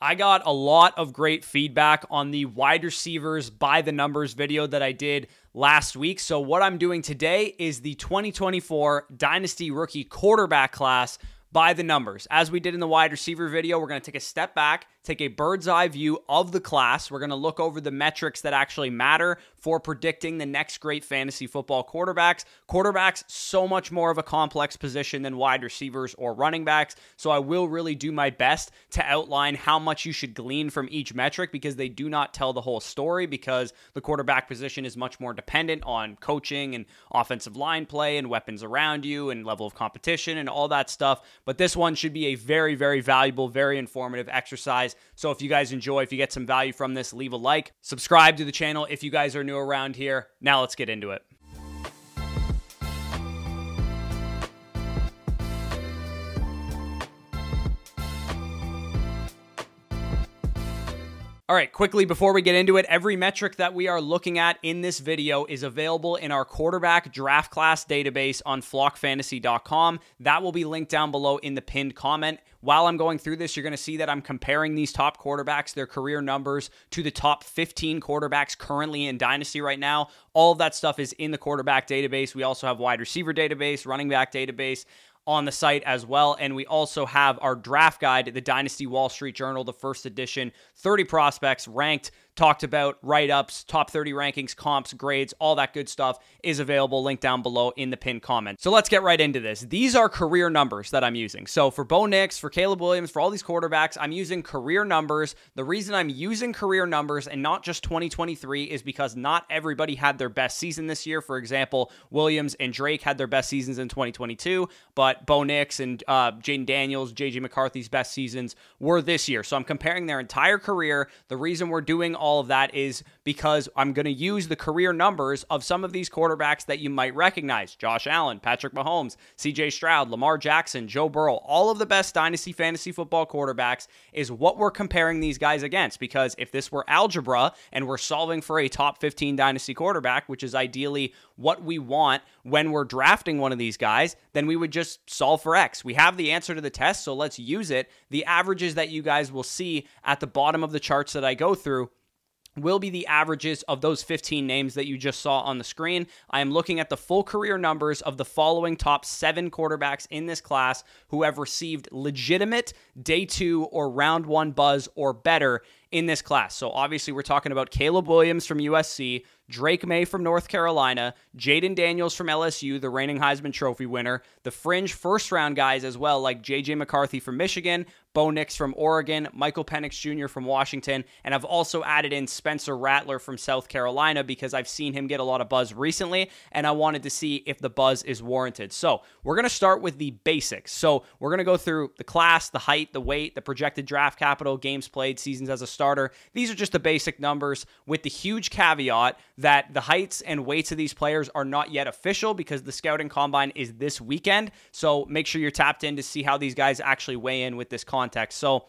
I got a lot of great feedback on the wide receivers by the numbers video that I did last week. So, what I'm doing today is the 2024 Dynasty Rookie Quarterback class by the numbers. As we did in the wide receiver video, we're going to take a step back, take a bird's eye view of the class. We're going to look over the metrics that actually matter for predicting the next great fantasy football quarterbacks. Quarterbacks, so much more of a complex position than wide receivers or running backs. So I will really do my best to outline how much you should glean from each metric because they do not tell the whole story because the quarterback position is much more dependent on coaching and offensive line play and weapons around you and level of competition and all that stuff. But this one should be a very, very valuable, very informative exercise. So if you guys enjoy, if you get some value from this, leave a like, subscribe to the channel if you guys are new around here. Now let's get into it. All right, quickly before we get into it, every metric that we are looking at in this video is available in our quarterback draft class database on flockfantasy.com. That will be linked down below in the pinned comment. While I'm going through this, you're going to see that I'm comparing these top quarterbacks, their career numbers, to the top 15 quarterbacks currently in Dynasty right now. All of that stuff is in the quarterback database. We also have wide receiver database, running back database on the site as well. And we also have our draft guide, the Dynasty Wall Street Journal, the first edition, 30 prospects ranked talked about write ups, top 30 rankings, comps, grades, all that good stuff is available. Link down below in the pinned comment. So let's get right into this. These are career numbers that I'm using. So for Bo Nix, for Caleb Williams, for all these quarterbacks, I'm using career numbers. The reason I'm using career numbers and not just 2023 is because not everybody had their best season this year. For example, Williams and Drake had their best seasons in 2022, but Bo Nix and uh, Jayden Daniels, JJ McCarthy's best seasons were this year. So I'm comparing their entire career. The reason we're doing all all of that is because I'm going to use the career numbers of some of these quarterbacks that you might recognize Josh Allen, Patrick Mahomes, CJ Stroud, Lamar Jackson, Joe Burrow, all of the best dynasty fantasy football quarterbacks is what we're comparing these guys against. Because if this were algebra and we're solving for a top 15 dynasty quarterback, which is ideally what we want when we're drafting one of these guys, then we would just solve for X. We have the answer to the test, so let's use it. The averages that you guys will see at the bottom of the charts that I go through will be the averages of those 15 names that you just saw on the screen. I am looking at the full career numbers of the following top seven quarterbacks in this class who have received legitimate day two or round one buzz or better in this class. So obviously, we're talking about Caleb Williams from USC, Drake Maye from North Carolina, Jayden Daniels from LSU, the reigning Heisman Trophy winner, the fringe first round guys as well, like JJ McCarthy from Michigan, Bo Nix from Oregon, Michael Penix Jr. from Washington, and I've also added in Spencer Rattler from South Carolina because I've seen him get a lot of buzz recently, and I wanted to see if the buzz is warranted. So we're going to start with the basics. So we're going to go through the class, the height, the weight, the projected draft capital, games played, seasons as a starter. These are just the basic numbers with the huge caveat that the heights and weights of these players are not yet official because the scouting combine is this weekend. So make sure you're tapped in to see how these guys actually weigh in with this context. So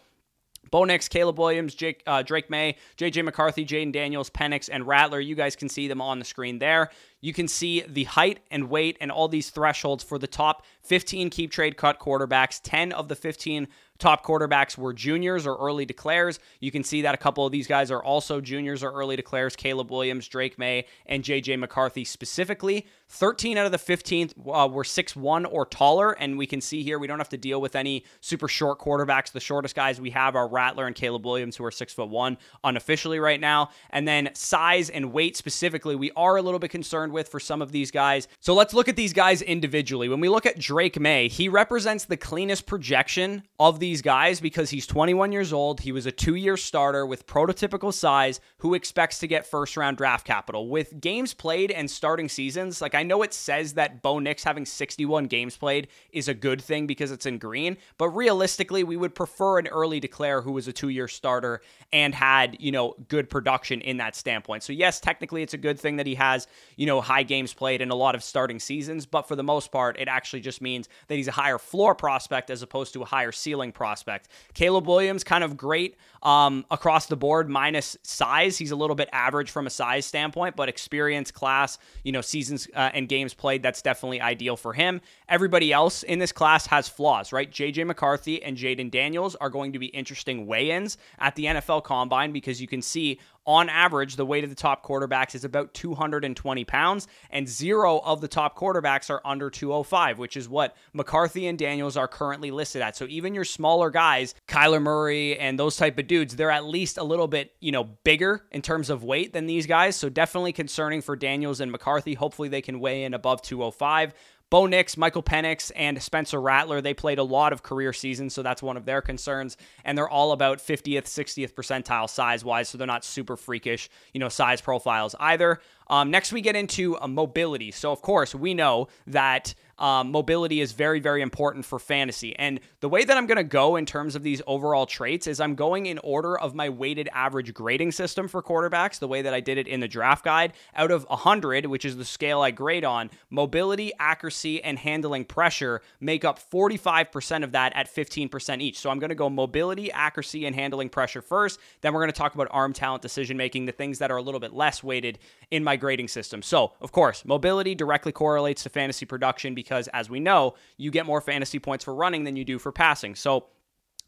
Bo Nix, Caleb Williams, Jake, uh, Drake Maye, JJ McCarthy, Jayden Daniels, Penix, and Rattler. You guys can see them on the screen there. You can see the height and weight and all these thresholds for the top 15 keep trade cut quarterbacks. 10 of the 15 top quarterbacks were juniors or early declares. You can see that a couple of these guys are also juniors or early declares Caleb Williams, Drake Maye, and JJ McCarthy specifically. 13 out of the 15 uh, were 6'1 or taller. And we can see here we don't have to deal with any super short quarterbacks. The shortest guys we have are Rattler and Caleb Williams, who are 6'1 unofficially right now. And then size and weight specifically, we are a little bit concerned with for some of these guys. So let's look at these guys individually. When we look at Drake Maye, he represents the cleanest projection of these guys because he's 21 years old. He was a two year starter with prototypical size who expects to get first round draft capital. With games played and starting seasons, like I know it says that Bo Nix having 61 games played is a good thing because it's in green, but realistically, we would prefer an early declare who was a two year starter and had, you know, good production in that standpoint. So, yes, technically it's a good thing that he has, you know, high games played and a lot of starting seasons, but for the most part, it actually just means that he's a higher floor prospect as opposed to a higher ceiling prospect. Caleb Williams, kind of great um, across the board, minus size. He's a little bit average from a size standpoint, but experience, class, you know, seasons uh, and games played, that's definitely ideal for him. Everybody else in this class has flaws, right? JJ McCarthy and Jayden Daniels are going to be interesting weigh ins at the NFL Combine because you can see on average, the weight of the top quarterbacks is about 220 pounds, and zero of the top quarterbacks are under 205, which is what McCarthy and Daniels are currently listed at. So even your smaller guys, Kyler Murray and those type of dudes, they're at least a little bit, you know, bigger in terms of weight than these guys. So definitely concerning for Daniels and McCarthy. Hopefully they can weigh in above 205. Bo Nix, Michael Penix, and Spencer Rattler, they played a lot of career seasons, so that's one of their concerns. And they're all about 50th, 60th percentile size wise, so they're not super freakish, you know, size profiles either. Um, next, we get into uh, mobility. So, of course, we know that um, mobility is very, very important for fantasy. And the way that I'm going to go in terms of these overall traits is I'm going in order of my weighted average grading system for quarterbacks, the way that I did it in the draft guide. Out of 100, which is the scale I grade on, mobility, accuracy, and handling pressure make up 45% of that at 15% each. So I'm going to go mobility, accuracy, and handling pressure first. Then we're going to talk about arm talent decision making, the things that are a little bit less weighted in my grading system. So, of course, mobility directly correlates to fantasy production because because, as we know, you get more fantasy points for running than you do for passing. So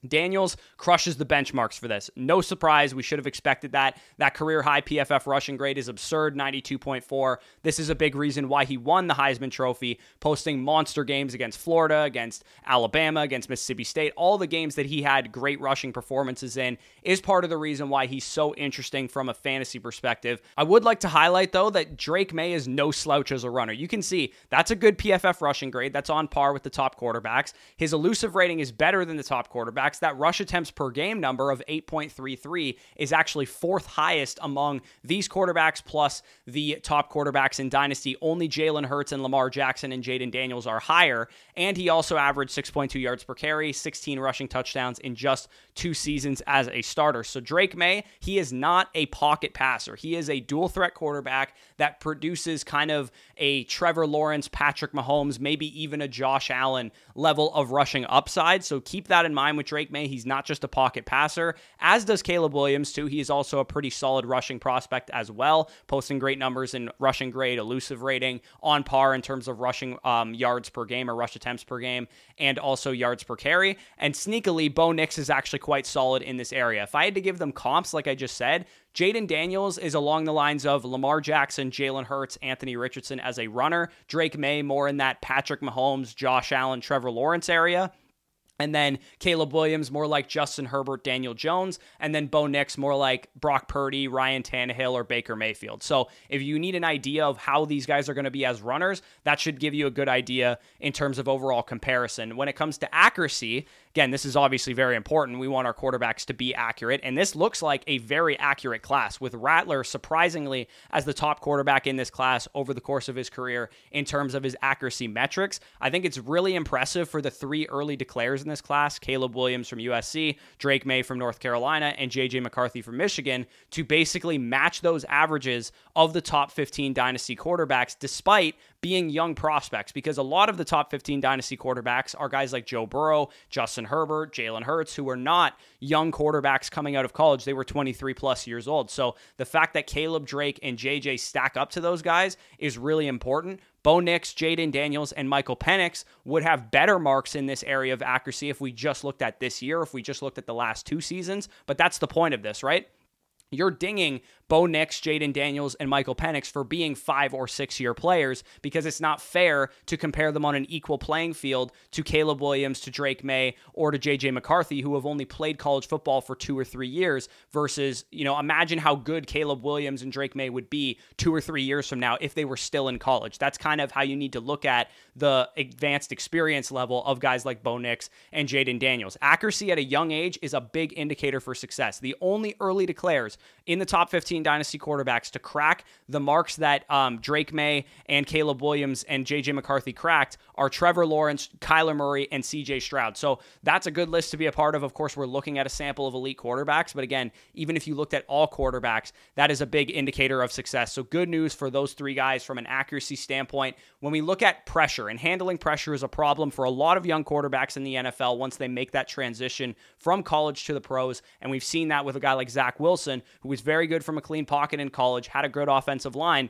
Daniels crushes the benchmarks for this. No surprise. We should have expected that. That career high PFF rushing grade is absurd 92.4. This is a big reason why he won the Heisman Trophy, posting monster games against Florida, against Alabama, against Mississippi State. All the games that he had great rushing performances in is part of the reason why he's so interesting from a fantasy perspective. I would like to highlight, though, that Drake Maye is no slouch as a runner. You can see that's a good PFF rushing grade. That's on par with the top quarterbacks. His elusive rating is better than the top quarterback quarterbacks, that rush attempts per game number of 8.33 is actually fourth highest among these quarterbacks plus the top quarterbacks in Dynasty. Only Jalen Hurts and Lamar Jackson and Jayden Daniels are higher. And he also averaged 6.2 yards per carry, 16 rushing touchdowns in just two seasons as a starter. So Drake Maye, he is not a pocket passer. He is a dual threat quarterback that produces kind of a Trevor Lawrence, Patrick Mahomes, maybe even a Josh Allen level of rushing upside. So keep that in mind with Drake Drake Maye. He's not just a pocket passer, as does Caleb Williams, too. He is also a pretty solid rushing prospect as well, posting great numbers in rushing grade, elusive rating, on par in terms of rushing um, yards per game or rush attempts per game, and also yards per carry. And sneakily, Bo Nix is actually quite solid in this area. If I had to give them comps, like I just said, Jayden Daniels is along the lines of Lamar Jackson, Jalen Hurts, Anthony Richardson as a runner. Drake Maye more in that Patrick Mahomes, Josh Allen, Trevor Lawrence area. And then Caleb Williams, more like Justin Herbert, Daniel Jones. And then Bo Nix, more like Brock Purdy, Ryan Tannehill, or Baker Mayfield. So if you need an idea of how these guys are going to be as runners, that should give you a good idea in terms of overall comparison. When it comes to accuracy, Again, this is obviously very important. We want our quarterbacks to be accurate, and this looks like a very accurate class with Rattler surprisingly as the top quarterback in this class over the course of his career in terms of his accuracy metrics. I think it's really impressive for the three early declares in this class Caleb Williams from USC, Drake Maye from North Carolina, and JJ McCarthy from Michigan to basically match those averages of the top 15 dynasty quarterbacks despite being young prospects because a lot of the top 15 dynasty quarterbacks are guys like Joe Burrow, Justin Herbert, Jalen Hurts, who were not young quarterbacks coming out of college. They were 23 plus years old. So the fact that Caleb Drake and JJ stack up to those guys is really important. Bo Nix, Jayden Daniels, and Michael Penix would have better marks in this area of accuracy if we just looked at this year, if we just looked at the last two seasons. But that's the point of this, right? You're dinging Bo Nix, Jayden Daniels, and Michael Penix for being five or six year players because it's not fair to compare them on an equal playing field to Caleb Williams, to Drake Maye, or to JJ McCarthy, who have only played college football for two or three years, versus, you know, imagine how good Caleb Williams and Drake Maye would be two or three years from now if they were still in college. That's kind of how you need to look at the advanced experience level of guys like Bo Nix and Jayden Daniels. Accuracy at a young age is a big indicator for success. The only early declares in the top 15 dynasty quarterbacks to crack the marks that um, Drake Maye and Caleb Williams and JJ McCarthy cracked are Trevor Lawrence, Kyler Murray, and CJ Stroud. So that's a good list to be a part of. Of course, we're looking at a sample of elite quarterbacks, but again, even if you looked at all quarterbacks, that is a big indicator of success. So good news for those three guys from an accuracy standpoint. When we look at pressure and handling pressure is a problem for a lot of young quarterbacks in the NFL once they make that transition from college to the pros. And we've seen that with a guy like Zach Wilson, who was very good from a clean pocket in college, had a good offensive line.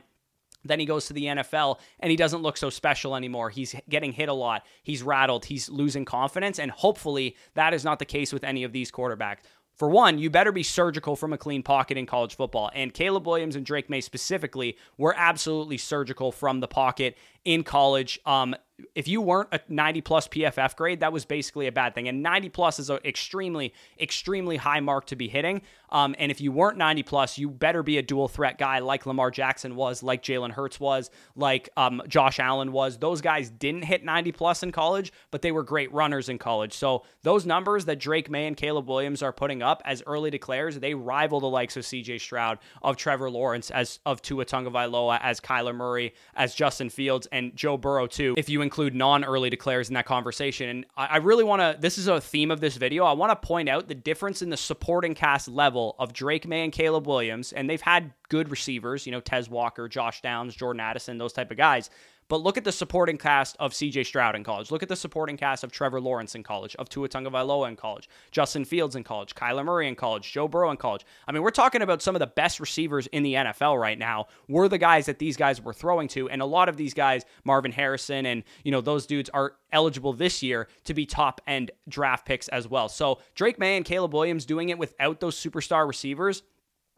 Then he goes to the NFL and he doesn't look so special anymore. He's getting hit a lot. He's rattled. He's losing confidence. And hopefully that is not the case with any of these quarterbacks. For one, you better be surgical from a clean pocket in college football. And Caleb Williams and Drake Maye specifically were absolutely surgical from the pocket in college. Um, if you weren't a 90 plus PFF grade, that was basically a bad thing. And 90 plus is an extremely, extremely high mark to be hitting. Um, and if you weren't 90 plus, you better be a dual threat guy like Lamar Jackson was, like Jalen Hurts was, like um, Josh Allen was. Those guys didn't hit 90 plus in college, but they were great runners in college. So those numbers that Drake Maye and Caleb Williams are putting up as early declares, they rival the likes of CJ Stroud, of Trevor Lawrence, as of Tua Tagovailoa, as Kyler Murray, as Justin Fields, and Joe Burrow too. If you include non-early declares in that conversation, and I really want to. This is a theme of this video. I want to point out the difference in the supporting cast level of Drake Maye and Caleb Williams, and they've had good receivers, you know, Tez Walker, Josh Downs, Jordan Addison, those type of guys. But look at the supporting cast of CJ Stroud in college. Look at the supporting cast of Trevor Lawrence in college, of Tua Tagovailoa in college, Justin Fields in college, Kyler Murray in college, Joe Burrow in college. I mean, we're talking about some of the best receivers in the NFL right now. Were the guys that these guys were throwing to, and a lot of these guys, Marvin Harrison, and you know those dudes are eligible this year to be top end draft picks as well. So Drake Maye and Caleb Williams doing it without those superstar receivers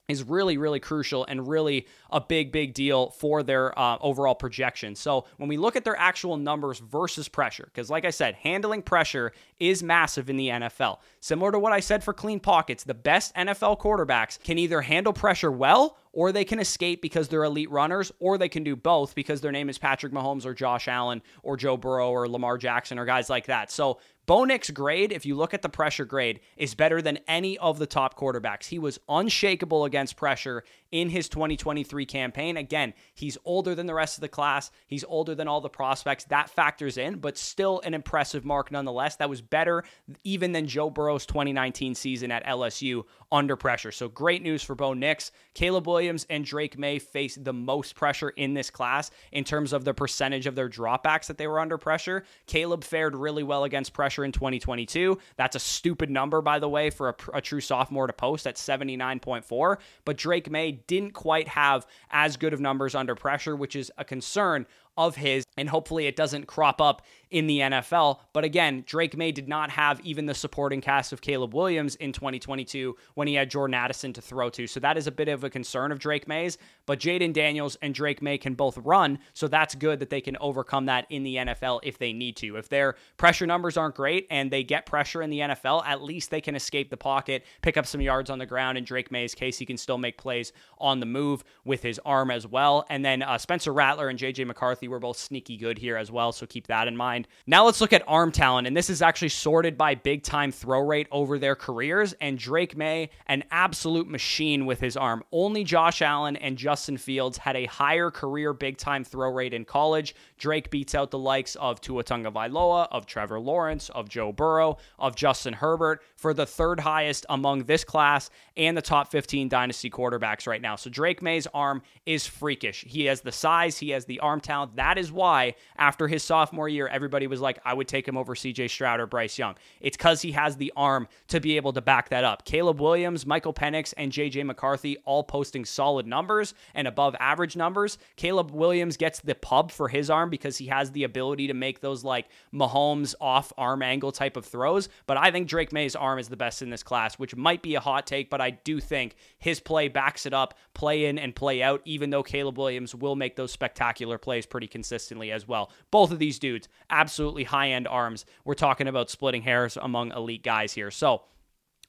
is really, really crucial and really a big, big deal for their uh, overall projection. So when we look at their actual numbers versus pressure, because like I said, handling pressure is massive in the NFL. Similar to what I said for clean pockets, the best NFL quarterbacks can either handle pressure well or they can escape because they're elite runners, or they can do both because their name is Patrick Mahomes or Josh Allen or Joe Burrow or Lamar Jackson or guys like that. So Bo grade, if you look at the pressure grade, is better than any of the top quarterbacks. He was unshakable against pressure in his 2023 campaign. Again, he's older than the rest of the class. He's older than all the prospects. That factors in, but still an impressive mark nonetheless. That was better even than Joe Burrow's 2019 season at LSU under pressure. So great news for Bo Nix. Caleb Williams and Drake Maye face the most pressure in this class in terms of the percentage of their dropbacks that they were under pressure. Caleb fared really well against pressure in 2022. That's a stupid number, by the way, for a, a true sophomore to post at 79.4. But Drake Maye didn't quite have as good of numbers under pressure, which is a concern of his, and hopefully it doesn't crop up in the NFL. But again, Drake Maye did not have even the supporting cast of Caleb Williams in 2022 when he had Jordan Addison to throw to. So that is a bit of a concern of Drake Maye's. But Jayden Daniels and Drake Maye can both run. So that's good that they can overcome that in the NFL if they need to. If their pressure numbers aren't great and they get pressure in the NFL, at least they can escape the pocket, pick up some yards on the ground. In Drake Maye's case, he can still make plays on the move with his arm as well. And then uh, Spencer Rattler and JJ McCarthy were both sneaky good here as well. So keep that in mind. Now let's look at arm talent, and this is actually sorted by big time throw rate over their careers. And Drake Maye, an absolute machine with his arm. Only Josh Allen and Justin Fields had a higher career big time throw rate in college. Drake beats out the likes of Tua Tagovailoa, of Trevor Lawrence, of Joe Burrow, of Justin Herbert for the third highest among this class and the top 15 dynasty quarterbacks right now. So Drake Maye's arm is freakish. He has the size, he has the arm talent. That is why after his sophomore year, everybody was like, I would take him over CJ Stroud or Bryce Young. It's because he has the arm to be able to back that up. Caleb Williams, Michael Penix, and JJ McCarthy all posting solid numbers and above average numbers. Caleb Williams gets the pub for his arm because he has the ability to make those like Mahomes off arm angle type of throws. But I think Drake Maye's arm is the best in this class, which might be a hot take, but I do think his play backs it up, play in and play out, even though Caleb Williams will make those spectacular plays pretty consistently as well. Both of these dudes, absolutely high end arms. We're talking about splitting hairs among elite guys here. So,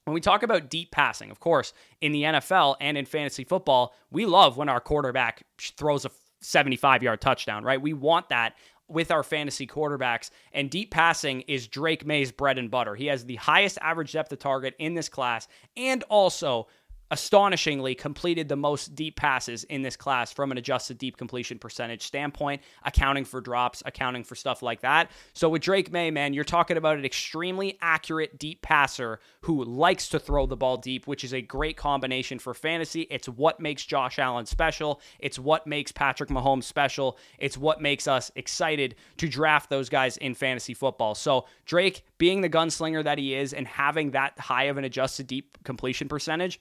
when we talk about deep passing, of course, in the NFL and in fantasy football, we love when our quarterback throws a 75 yard touchdown, right? We want that with our fantasy quarterbacks. And deep passing is Drake Maye's bread and butter. He has the highest average depth of target in this class and also astonishingly completed the most deep passes in this class from an adjusted deep completion percentage standpoint, accounting for drops, accounting for stuff like that. So with Drake Maye, man, you're talking about an extremely accurate deep passer who likes to throw the ball deep, which is a great combination for fantasy. It's what makes Josh Allen special. It's what makes Patrick Mahomes special. It's what makes us excited to draft those guys in fantasy football. So Drake being the gunslinger that he is and having that high of an adjusted deep completion percentage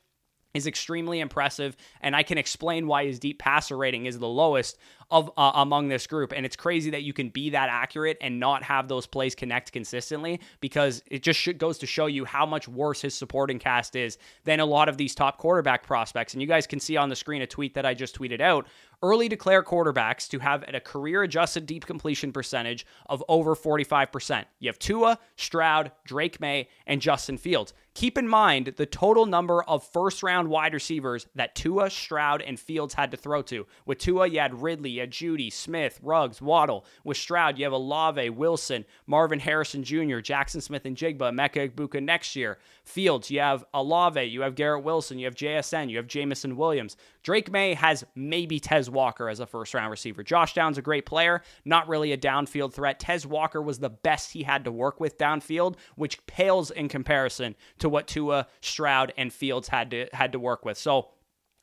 is extremely impressive, and I can explain why his deep passer rating is the lowest of uh, among this group. And it's crazy that you can be that accurate and not have those plays connect consistently because it just goes to show you how much worse his supporting cast is than a lot of these top quarterback prospects. And you guys can see on the screen a tweet that I just tweeted out. Early declare quarterbacks to have a career adjusted deep completion percentage of over 45%. You have Tua, Stroud, Drake Maye, and Justin Fields. Keep in mind the total number of first round wide receivers that Tua, Stroud, and Fields had to throw to. With Tua, you had Ridley, you had Jeudy, Smith, Ruggs, Waddle. With Stroud, you have Olave, Wilson, Marvin Harrison Jr., Jackson Smith-Njigba, Mecca Egbuka next year. Fields, you have Olave, you have Garrett Wilson, you have JSN, you have Jameson Williams. Drake Maye has maybe Tez Walker as a first round receiver. Josh Downs a great player, not really a downfield threat. Tez Walker was the best he had to work with downfield, which pales in comparison what Tua, Stroud, and Fields had to had to work with. So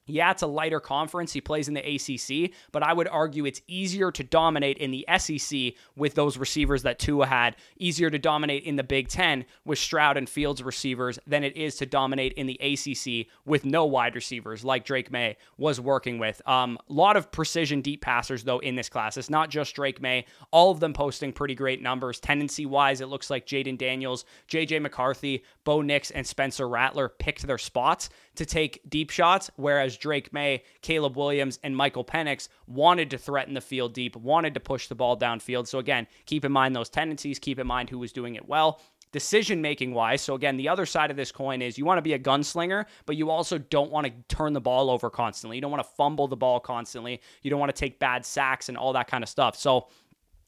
yeah, it's a lighter conference. He plays in the ACC, but I would argue it's easier to dominate in the SEC with those receivers that Tua had, easier to dominate in the Big Ten with Stroud and Fields receivers than it is to dominate in the ACC with no wide receivers like Drake Maye was working with. A um, lot of precision deep passers, though, in this class. It's not just Drake Maye, all of them posting pretty great numbers. Tendency wise, it looks like Jayden Daniels, JJ McCarthy, Bo Nix, and Spencer Rattler picked their spots to take deep shots, whereas Drake Maye, Caleb Williams, and Michael Penix wanted to threaten the field deep, wanted to push the ball downfield. So, again, keep in mind those tendencies, keep in mind who was doing it well decision making wise. So, again, the other side of this coin is you want to be a gunslinger, but you also don't want to turn the ball over constantly. You don't want to fumble the ball constantly. You don't want to take bad sacks and all that kind of stuff. So,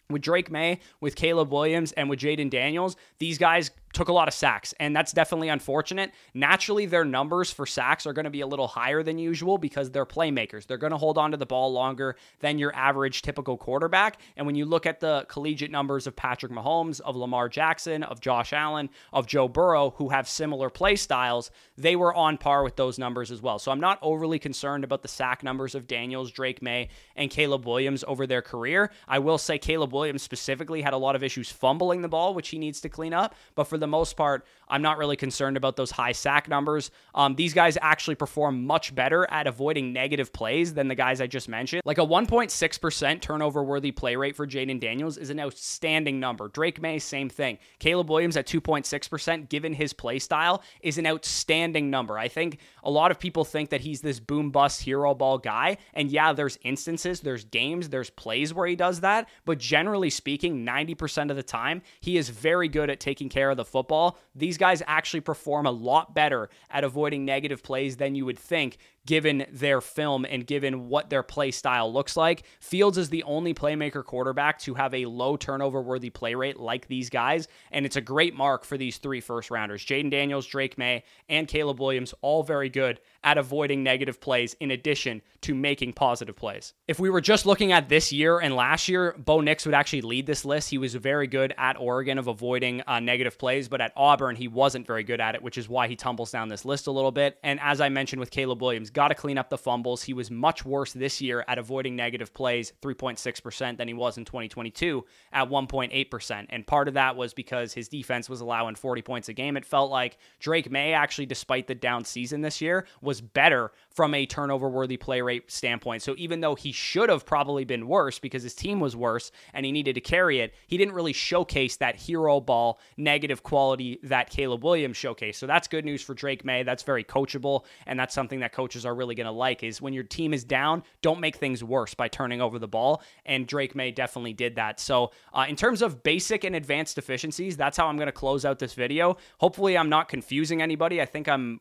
with Drake Maye, with Caleb Williams, and with Jayden Daniels, these guys took a lot of sacks, and that's definitely unfortunate. Naturally, their numbers for sacks are going to be a little higher than usual because they're playmakers. They're going to hold on to the ball longer than your average typical quarterback. And when you look at the collegiate numbers of Patrick Mahomes, of Lamar Jackson, of Josh Allen, of Joe Burrow, who have similar play styles, they were on par with those numbers as well. So I'm not overly concerned about the sack numbers of Daniels, Drake Maye, and Caleb Williams over their career. I will say Caleb Williams specifically had a lot of issues fumbling the ball, which he needs to clean up. But for the most part, I'm not really concerned about those high sack numbers. Um, these guys actually perform much better at avoiding negative plays than the guys I just mentioned. Like a 1.6% turnover worthy play rate for Jayden Daniels is an outstanding number. Drake Maye, same thing. Caleb Williams at 2.6%, given his play style, is an outstanding number. I think a lot of people think that he's this boom bust hero ball guy. And yeah, there's instances, there's games, there's plays where he does that. But generally speaking, 90% of the time, he is very good at taking care of the football. These guys actually perform a lot better at avoiding negative plays than you would think given their film and given what their play style looks like. Fields is the only playmaker quarterback to have a low turnover worthy play rate like these guys, and it's a great mark for these three first rounders. Jayden Daniels, Drake Maye, and Caleb Williams, all very good at avoiding negative plays in addition to making positive plays. If we were just looking at this year and last year, Bo Nix would actually lead this list. He was very good at Oregon of avoiding uh, negative plays, but at Auburn, he wasn't very good at it, which is why he tumbles down this list a little bit. And as I mentioned with Caleb Williams, got to clean up the fumbles. He was much worse this year at avoiding negative plays, 3.6%, than he was in 2022 at 1.8%. And part of that was because his defense was allowing 40 points a game. It felt like Drake Maye actually, despite the down season this year, was better from a turnover worthy play rate standpoint. So even though he should have probably been worse because his team was worse and he needed to carry it, he didn't really showcase that hero ball negative quality that Caleb Williams showcased. So that's good news for Drake Maye. That's very coachable and that's something that coaches are really going to like is when your team is down, don't make things worse by turning over the ball. And Drake Maye definitely did that. So uh, in terms of basic and advanced deficiencies, that's how I'm going to close out this video. Hopefully I'm not confusing anybody. I think I'm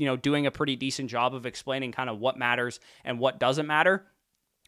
you know, doing a pretty decent job of explaining kind of what matters and what doesn't matter.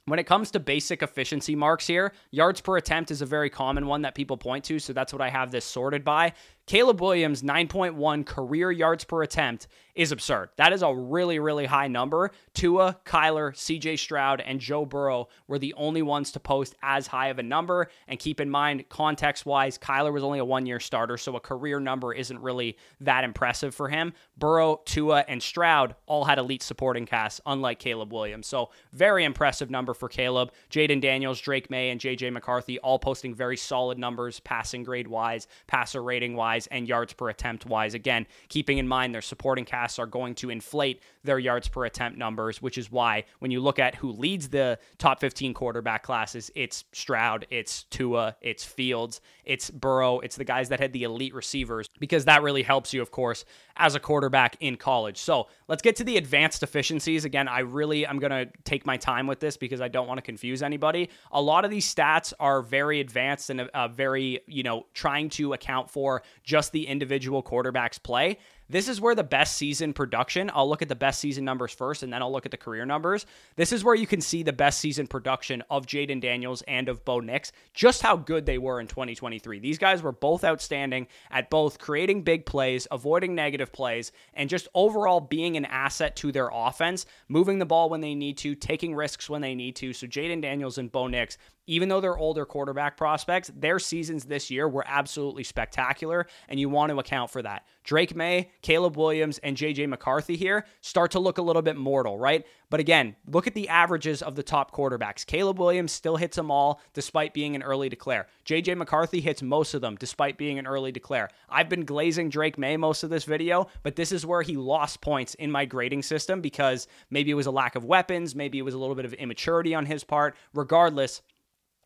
When it comes to basic efficiency marks here, yards per attempt is a very common one that people point to. So that's what I have this sorted by. Caleb Williams' 9.1 career yards per attempt is absurd. That is a really, really high number. Tua, Kyler, CJ Stroud, and Joe Burrow were the only ones to post as high of a number. And keep in mind, context wise, Kyler was only a one year starter, so a career number isn't really that impressive for him. Burrow, Tua, and Stroud all had elite supporting casts, unlike Caleb Williams. So, very impressive number for Caleb. Jayden Daniels, Drake Maye, and JJ McCarthy all posting very solid numbers, passing grade wise, passer rating wise, and yards per attempt wise. Again, keeping in mind their supporting cast are going to inflate their yards per attempt numbers, which is why when you look at who leads the top 15 quarterback classes, it's Stroud, it's Tua, it's Fields, it's Burrow, it's the guys that had the elite receivers, because that really helps you, of course, as a quarterback in college. So let's get to the advanced efficiencies. Again, I really I'm gonna take my time with this because I don't want to confuse anybody. A lot of these stats are very advanced and uh, very, you know, trying to account for just the individual quarterback's play. This is where the best season production, I'll look at the best season numbers first and then I'll look at the career numbers. This is where you can see the best season production of Jayden Daniels and of Bo Nix, just how good they were in 2023. These guys were both outstanding at both creating big plays, avoiding negative plays, and just overall being an asset to their offense, moving the ball when they need to, taking risks when they need to. So Jayden Daniels and Bo Nix even though they're older quarterback prospects, their seasons this year were absolutely spectacular, and you want to account for that. Drake Maye, Caleb Williams, and JJ McCarthy here start to look a little bit mortal, right? But again, look at the averages of the top quarterbacks. Caleb Williams still hits them all despite being an early declare. JJ McCarthy hits most of them despite being an early declare. I've been glazing Drake Maye most of this video, but this is where he lost points in my grading system because maybe it was a lack of weapons, maybe it was a little bit of immaturity on his part. Regardless,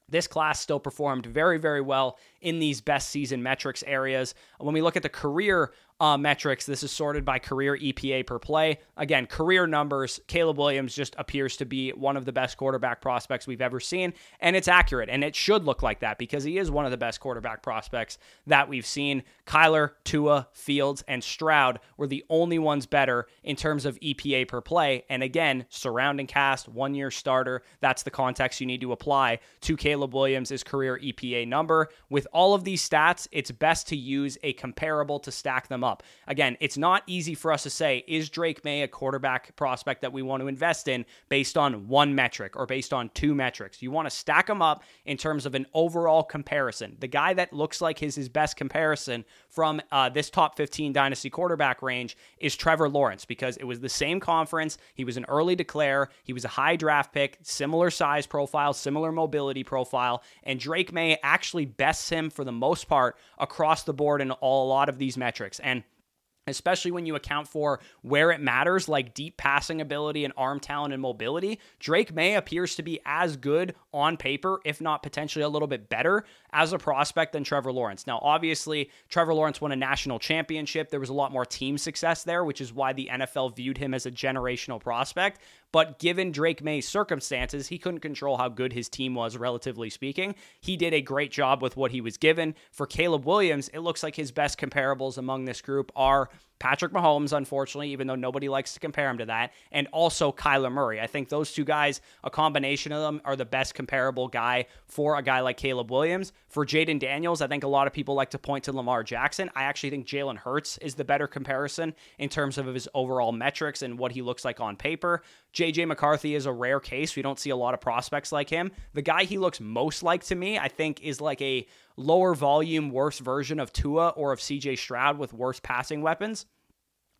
this class still performed very, very well in these best season metrics areas. When we look at the career uh, metrics. This is sorted by career EPA per play. Again, career numbers. Caleb Williams just appears to be one of the best quarterback prospects we've ever seen, and it's accurate, and it should look like that because he is one of the best quarterback prospects that we've seen. Kyler, Tua, Fields, and Stroud were the only ones better in terms of EPA per play. And again, surrounding cast, one year starter. That's the context you need to apply to Caleb Williams' career EPA number. With all of these stats, it's best to use a comparable to stack them up. Again, it's not easy for us to say, is Drake Maye a quarterback prospect that we want to invest in based on one metric or based on two metrics? You want to stack them up in terms of an overall comparison. The guy that looks like his, his best comparison from uh, this top 15 dynasty quarterback range is Trevor Lawrence because it was the same conference. He was an early declare, he was a high draft pick, similar size profile, similar mobility profile, and Drake Maye actually bests him for the most part across the board in all, a lot of these metrics. And especially when you account for where it matters, like deep passing ability and arm talent and mobility. Drake Maye appears to be as good on paper, if not potentially a little bit better as a prospect than Trevor Lawrence. Now, obviously, Trevor Lawrence won a national championship. There was a lot more team success there, which is why the NFL viewed him as a generational prospect. But given Drake Maye's circumstances, he couldn't control how good his team was, relatively speaking. He did a great job with what he was given. For Caleb Williams, it looks like his best comparables among this group are Patrick Mahomes, unfortunately, even though nobody likes to compare him to that, and also Kyler Murray. I think those two guys, a combination of them, are the best comparable guy for a guy like Caleb Williams. For Jayden Daniels, I think a lot of people like to point to Lamar Jackson. I actually think Jalen Hurts is the better comparison in terms of his overall metrics and what he looks like on paper. JJ McCarthy is a rare case. We don't see a lot of prospects like him. The guy he looks most like to me, I think, is like a lower volume, worse version of Tua or of CJ Stroud with worse passing weapons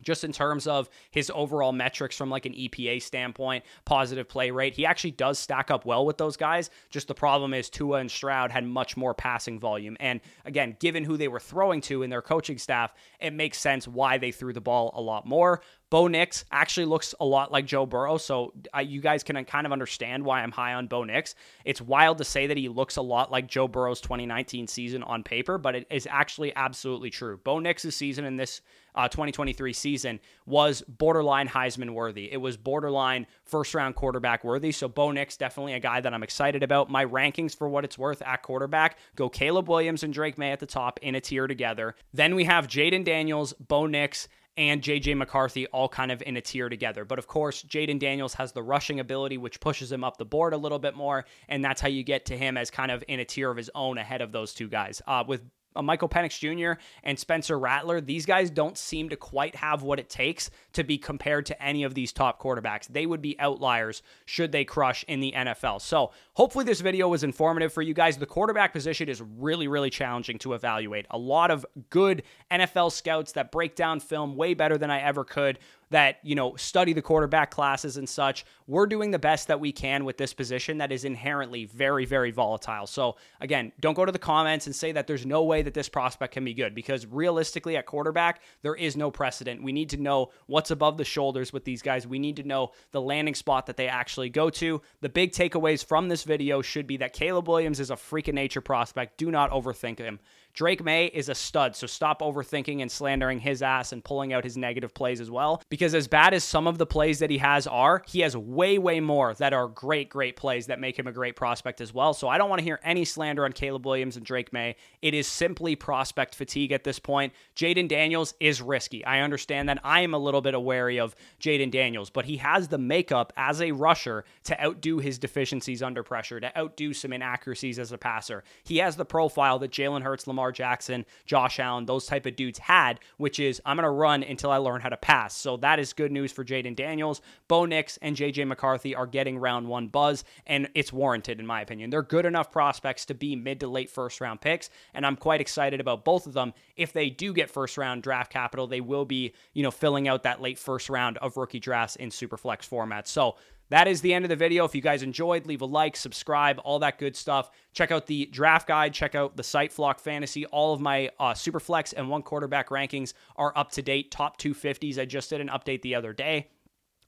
just in terms of his overall metrics from like an EPA standpoint, positive play rate. He actually does stack up well with those guys. Just the problem is Tua and Stroud had much more passing volume. And again, given who they were throwing to in their coaching staff, it makes sense why they threw the ball a lot more. Bo Nix actually looks a lot like Joe Burrow, so you guys can kind of understand why I'm high on Bo Nix. It's wild to say that he looks a lot like Joe Burrow's 2019 season on paper, but it is actually absolutely true. Bo Nix's season in this uh, 2023 season was borderline Heisman worthy. It was borderline first round quarterback worthy. So Bo Nix definitely a guy that I'm excited about. My rankings for what it's worth at quarterback go Caleb Williams and Drake Maye at the top in a tier together. Then we have Jayden Daniels, Bo Nix, and JJ McCarthy all kind of in a tier together. But of course, Jayden Daniels has the rushing ability, which pushes him up the board a little bit more. And that's how you get to him as kind of in a tier of his own ahead of those two guys. Uh, with Uh, Michael Penix Jr. and Spencer Rattler, these guys don't seem to quite have what it takes to be compared to any of these top quarterbacks. They would be outliers should they crush in the NFL. So hopefully this video was informative for you guys. The quarterback position is really, really challenging to evaluate. A lot of good NFL scouts that break down film way better than I ever could that, you know, study the quarterback classes and such. We're doing the best that we can with this position that is inherently very, very volatile. So, again, don't go to the comments and say that there's no way that this prospect can be good because realistically, at quarterback, there is no precedent. We need to know what's above the shoulders with these guys. We need to know the landing spot that they actually go to. The big takeaways from this video should be that Caleb Williams is a freak of nature prospect. Do not overthink him. Drake Maye is a stud, so stop overthinking and slandering his ass and pulling out his negative plays as well. Because as bad as some of the plays that he has are, he has way, way more that are great, great plays that make him a great prospect as well. So I don't want to hear any slander on Caleb Williams and Drake Maye. It is simply prospect fatigue at this point. Jayden Daniels is risky. I understand that. I am a little bit wary of Jayden Daniels, but he has the makeup as a rusher to outdo his deficiencies under pressure, to outdo some inaccuracies as a passer. He has the profile that Jalen Hurts, Lamar Lamar Jackson, Josh Allen, those type of dudes had, which is I'm going to run until I learn how to pass. So that is good news for Jayden Daniels. Bo Nix and JJ McCarthy are getting round one buzz, and it's warranted in my opinion. They're good enough prospects to be mid to late first round picks, and I'm quite excited about both of them. If they do get first round draft capital, they will be, you know, filling out that late first round of rookie drafts in super flex format. So that is the end of the video. If you guys enjoyed, leave a like, subscribe, all that good stuff. Check out the draft guide, check out the site Flock Fantasy. All of my uh, Superflex and one quarterback rankings are up to date. Top 250s. I just did an update the other day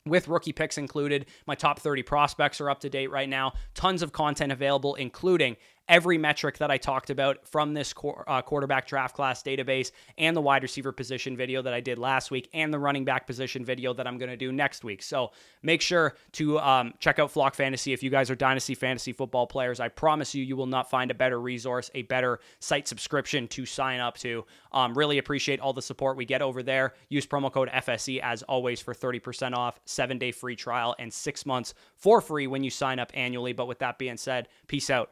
with rookie picks included. My top 30 prospects are up to date right now. Tons of content available, including every metric that I talked about from this uh, quarterback draft class database and the wide receiver position video that I did last week and the running back position video that I'm going to do next week. So make sure to um, check out Flock Fantasy if you guys are Dynasty Fantasy football players. I promise you, you will not find a better resource, a better site subscription to sign up to. Um, really appreciate all the support we get over there. Use promo code FSE as always for 30% off, seven day free trial, and six months for free when you sign up annually. But with that being said, peace out